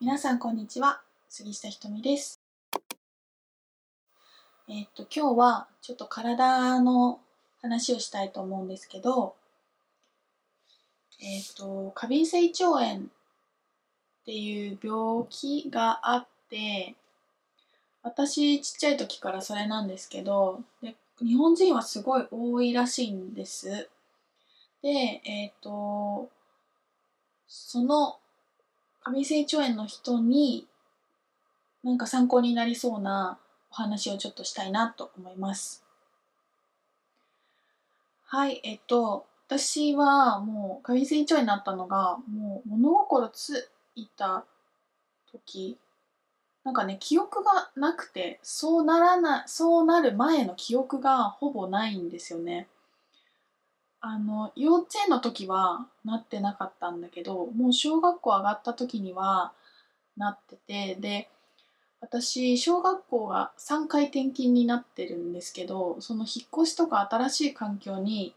皆さんこんにちは。杉下ひとみです。えっと今日はちょっと体の話をしたいと思うんですけどえっと過敏性胃腸炎っていう病気があって私ちっちゃい時からそれなんですけどで日本人はすごい多いらしいんです。でえーっとその過敏性腸炎の人になんか参考になりそうなお話をちょっとしたいなと思います。はい、えっと、私はもう過敏性胃腸炎になったのがもう物心ついた時なんかね記憶がなくてそうならないそうなる前の記憶がほぼないんですよね。あの幼稚園の時はなってなかったんだけどもう小学校上がった時にはなっててで私小学校が3回転勤になってるんですけどその引っ越しとか新しい環境に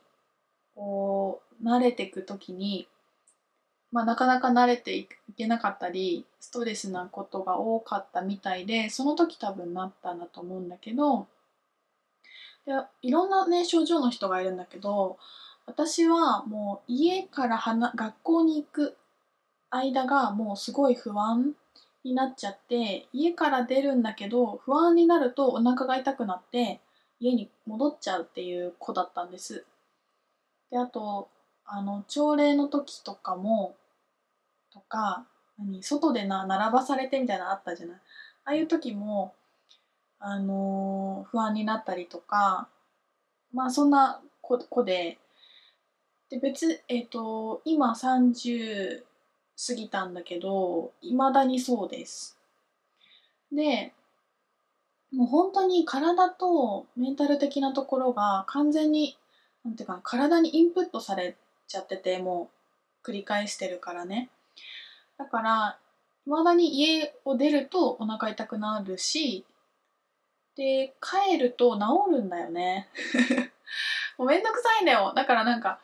こう慣れていく時に、まあ、なかなか慣れていけなかったりストレスなことが多かったみたいでその時多分なったんだと思うんだけどでいろんなね症状の人がいるんだけど私はもう家からはな学校に行く間がもうすごい不安になっちゃって家から出るんだけど不安になるとお腹が痛くなって家に戻っちゃうっていう子だったんです。であとあの朝礼の時とかもとか何外でな並ばされてみたいなのあったじゃないああいう時もあのー不安になったりとかまあそんな子でで別えっ、と今30過ぎたんだけどいまだにそうです。でもう本当に体とメンタル的なところが完全になんていうか体にインプットされちゃっててもう繰り返してるからね。だからいまだに家を出るとお腹痛くなるしで帰ると治るんだよね。もうめんどくさいんだよ。だからなんか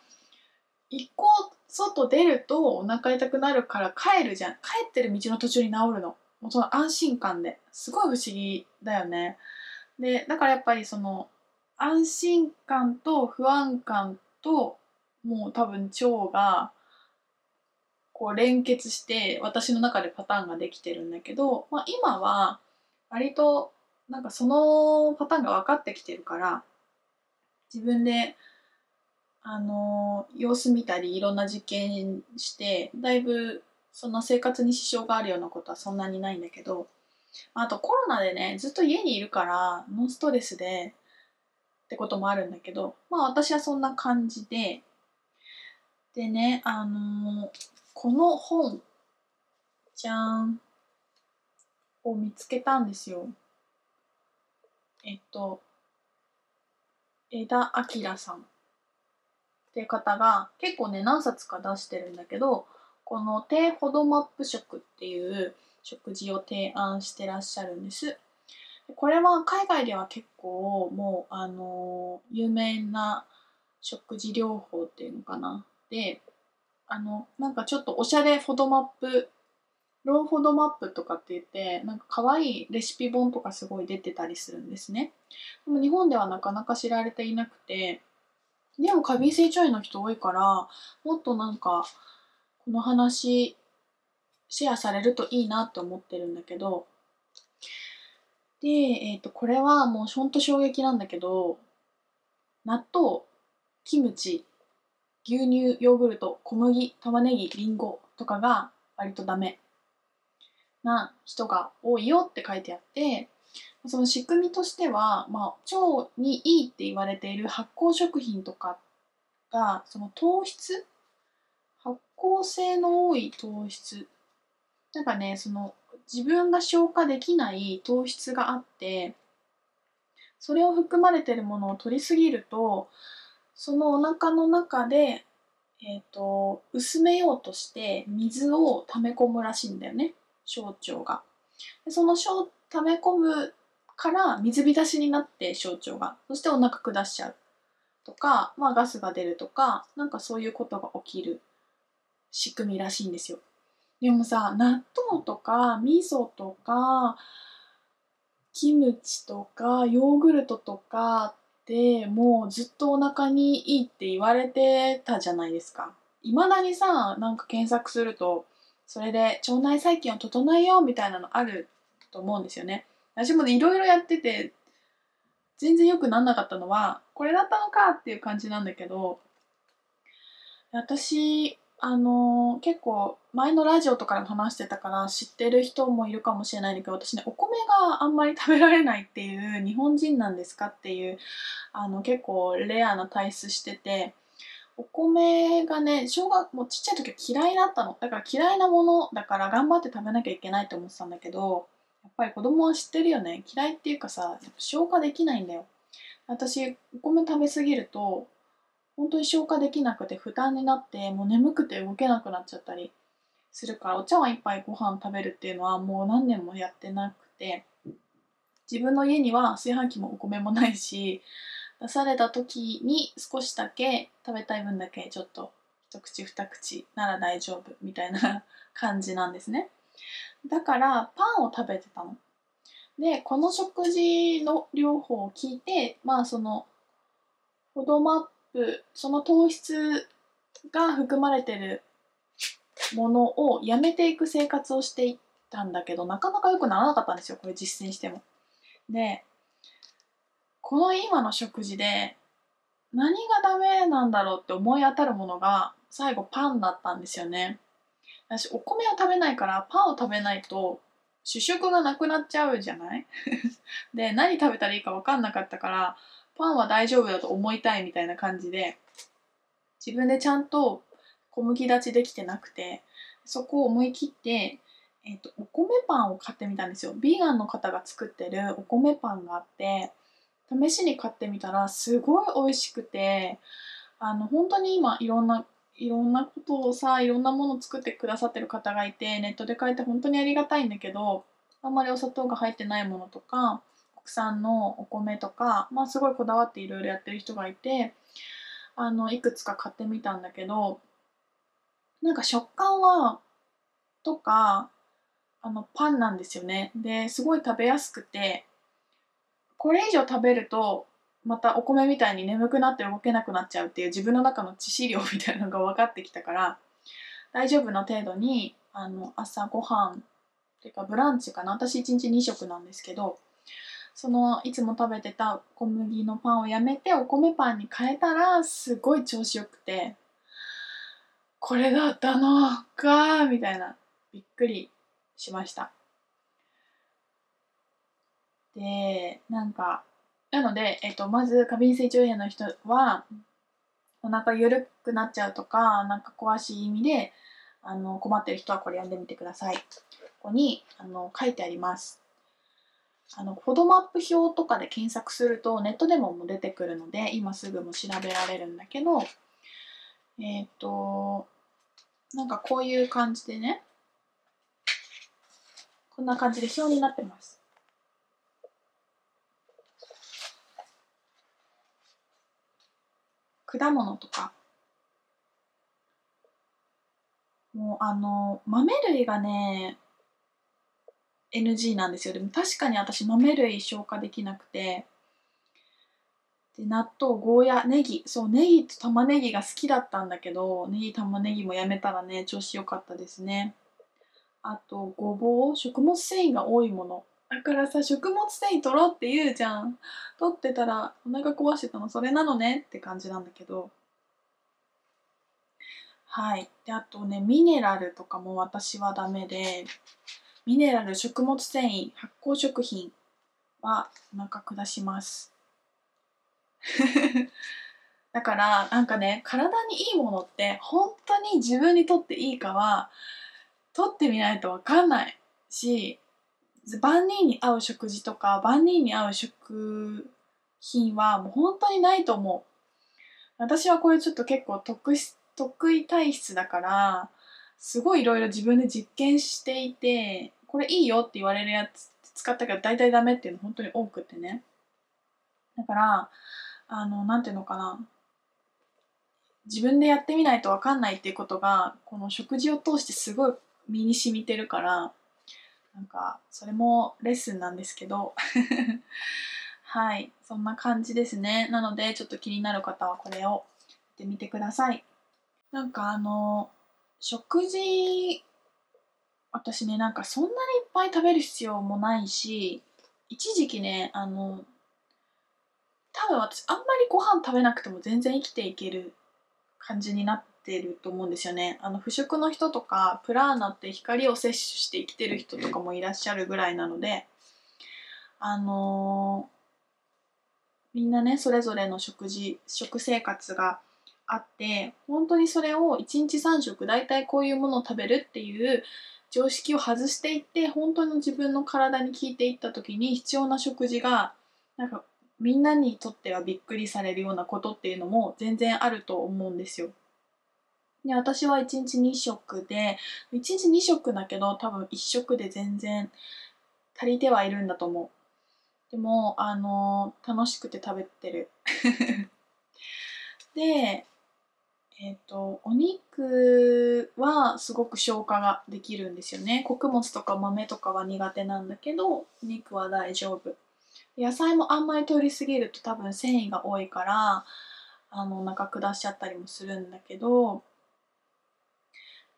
一個外出るとお腹痛くなるから帰るじゃん。帰ってる道の途中に治るの。もうその安心感で。すごい不思議だよね。でだからやっぱりその安心感と不安感ともう多分腸がこう連結して私の中でパターンができてるんだけど、まあ、今は割となんかそのパターンが分かってきてるから自分であの様子見たりいろんな実験してだいぶその生活に支障があるようなことはそんなにないんだけどあとコロナでねずっと家にいるからノンストレスでってこともあるんだけどまあ私はそんな感じででねあのこの本じゃんを見つけたんですよ。えっと枝明さん。っていう方が結構ね何冊か出してるんだけどこの低フォドマップ食っていう食事を提案してらっしゃるんです。これは海外では結構もうあの有名な食事療法っていうのかなであのなんかちょっとおしゃれフォドマップローフォドマップとかって言ってなんか可愛いレシピ本とかすごい出てたりするんですねでも日本ではなかなか知られていなくてでも過敏性腸炎の人多いからもっとなんかこの話シェアされるといいなって思ってるんだけど。で、えー、とこれはもうほんと衝撃なんだけど納豆キムチ牛乳ヨーグルト小麦玉ねぎりんごとかが割とダメな人が多いよって書いてあってその仕組みとしては、まあ、腸にいいって言われている発酵食品とかがその糖質発酵性の多い糖質なんかねその自分が消化できない糖質があってそれを含まれてるものを取りすぎるとそのお腹の中で、えー、と薄めようとして水を溜め込むらしいんだよね小腸が。でその溜め込むから水浸しになって小腸がそしてお腹下しちゃうとか、まあ、ガスが出るとかなんかそういうことが起きる仕組みらしいんですよ。でもさ納豆とか味噌とかキムチとかヨーグルトとかってもうずっとお腹にいいって言われてたじゃないですか。いまだにさなんか検索するとそれで腸内細菌を整えようみたいなのあると思うんですよね。私もいろいろやってて全然良くなんなかったのはこれだったのかっていう感じなんだけど私あの結構前のラジオとかで話してたから知ってる人もいるかもしれないんだけど私ねお米があんまり食べられないっていう日本人なんですかっていうあの結構レアな体質しててお米がね小学もうちっちゃい時は嫌いだったの。だから嫌いなものだから頑張って食べなきゃいけないと思ってたんだけどっぱり子供は知ってるよね。嫌いっていうかさ消化できないんだよ。私お米食べ過ぎると本当に消化できなくて負担になってもう眠くて動けなくなっちゃったりするからお茶碗一杯ご飯食べるっていうのはもう何年もやってなくて自分の家には炊飯器もお米もないし出された時に少しだけ食べたい分だけちょっと一口二口なら大丈夫みたいな感じなんですね。だからパンを食べてたのでこの食事の療法を聞いてまあそのフォドマップその糖質が含まれてるものをやめていく生活をしていったんだけどなかなか良くならなかったんですよこれ実践しても。でこの今の食事で何がダメなんだろうって思い当たるものが最後パンだったんですよね。私お米を食べないからパンを食べないと主食がなくなっちゃうじゃない？で何食べたらいいか分かんなかったからパンは大丈夫だと思いたいみたいな感じで自分でちゃんと小麦立ちできてなくてそこを思い切って、えーと、お米パンを買ってみたんですよ。ビーガンの方が作ってるお米パンがあって試しに買ってみたらすごい美味しくてあの本当に今いろんないろんなことをさいろんなものを作ってくださってる方がいてネットで買えて本当にありがたいんだけどあんまりお砂糖が入ってないものとか国産のお米とか、まあ、すごいこだわっていろいろやってる人がいてあのいくつか買ってみたんだけどなんか食感はとかあのパンなんですよね。ですごい食べやすくてこれ以上食べるとまたお米みたいに眠くなって動けなくなっちゃうっていう自分の中の致死量みたいなのが分かってきたから大丈夫な程度にあの朝ごはんっていうかブランチかな。私1日2食なんですけどそのいつも食べてた小麦のパンをやめてお米パンに変えたらすごい調子よくてこれだったのかみたいなびっくりしました。でなんかなので、えっと、まず過敏性腸炎の人はお腹緩くなっちゃうとかなんか詳しい意味であの困ってる人はこれ読んでみてください。ここにあの書いてあります。あのフォドマップ表とかで検索するとネットでもも出てくるので今すぐも調べられるんだけどえっ、ー、となんかこういう感じでねこんな感じで表になってます。果物とか。もうあの豆類がね NG なんですよ。でも確かに私豆類消化できなくて。で納豆ゴーヤネギ。そうネギと玉ねぎが好きだったんだけどネギ玉ねぎもやめたらね調子良かったですね。あとごぼう。食物繊維が多いもの。だからさ食物繊維取ろうって言うじゃん。取ってたらお腹壊してたのそれなのねって感じなんだけど。はい。であとねミネラルとかも私はダメでミネラル、食物繊維、発酵食品はお腹下します。だからなんかね体にいいものって本当に自分にとっていいかは取ってみないと分かんないし万人に合う食事とか万人に合う食品はもう本当にないと思う。私はこれちょっと結構得得意体質だからすごいいろいろ自分で実験していてこれいいよって言われるやつ使ったけど大体ダメっていうの本当に多くてね。だからあのなんていうのかな。自分でやってみないと分かんないっていうことがこの食事を通してすごい身に染みてるからなんかそれもレッスンなんですけど はいそんな感じですね。なのでちょっと気になる方はこれを見てみてください。なんかあの食事私ねなんかそんなにいっぱい食べる必要もないし一時期ねあの多分私あんまりご飯食べなくても全然生きていける感じになってると思うんですよね。あの不食の人とかプラーナって光を摂取して生きてる人とかもいらっしゃるぐらいなのであのー、みんなねそれぞれの食事食生活があって本当にそれを1日3食大体こういうものを食べるっていう常識を外していって本当の自分の体に効いていった時に必要な食事がなんかみんなにとってはびっくりされるようなことっていうのも全然あると思うんですよ。で私は1日2食で1日2食だけど多分1食で全然足りてはいるんだと思う。でもあの楽しくて食べてる。でえっ、ー、とお肉はすごく消化ができるんですよね。穀物とか豆とかは苦手なんだけどお肉は大丈夫。野菜もあんまり取りすぎると多分繊維が多いからあのお腹下しちゃったりもするんだけど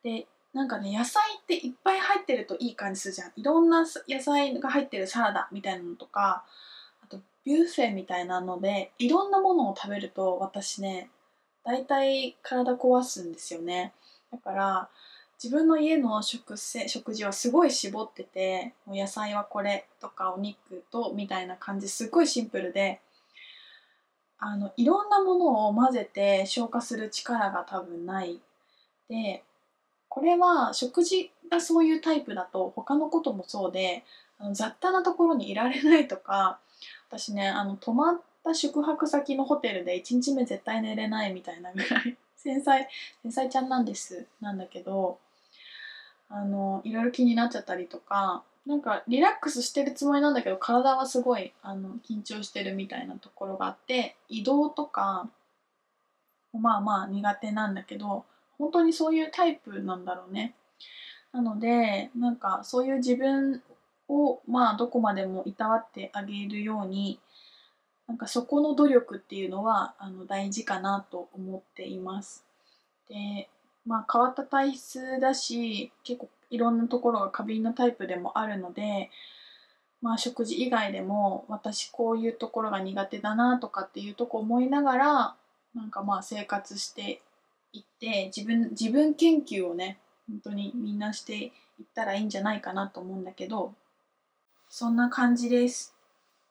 でなんかね野菜っていっぱい入ってるといい感じするじゃん。いろんな野菜が入ってるサラダみたいなのとかあとビュッフェみたいなのでいろんなものを食べると私ね大体体壊すんですよね。だから自分の家の食せ食事はすごい絞っててもう野菜はこれとかお肉とみたいな感じすごいシンプルであのいろんなものを混ぜて消化する力が多分ない。でこれは食事がそういうタイプだと他のこともそうであの雑多なところにいられないとか私ねあの泊まった宿泊先のホテルで1日目絶対寝れないみたいなぐらい 繊細繊細ちゃんなんですなんだけどあのいろいろ気になっちゃったりとかなんかリラックスしてるつもりなんだけど体はすごいあの緊張してるみたいなところがあって移動とかまあまあ苦手なんだけど本当にそういうタイプなんだろうね。なのでなんかそういう自分をまあどこまでもいたわってあげるようになんかそこの努力っていうのはあの大事かなと思っています。でまあ、変わった体質だし結構いろんなところが過敏なタイプでもあるので、まあ、食事以外でも私こういうところが苦手だなとかっていうとこ思いながらなんかまあ生活していって自分自分研究をね本当にみんなしていったらいいんじゃないかなと思うんだけどそんな感じです。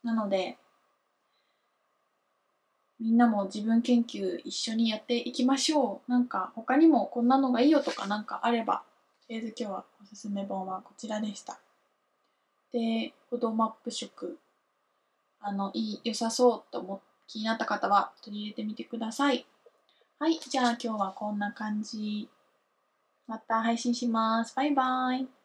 なのでみんなも自分研究一緒にやっていきましょう。なんか他にもこんなのがいいよとかなんかあれば、とりあえず今日はおすすめ本はこちらでした。で、フードマップ色、あの、いい、良さそうと思気になった方は取り入れてみてください。はい、じゃあ今日はこんな感じ。また配信します。バイバイ。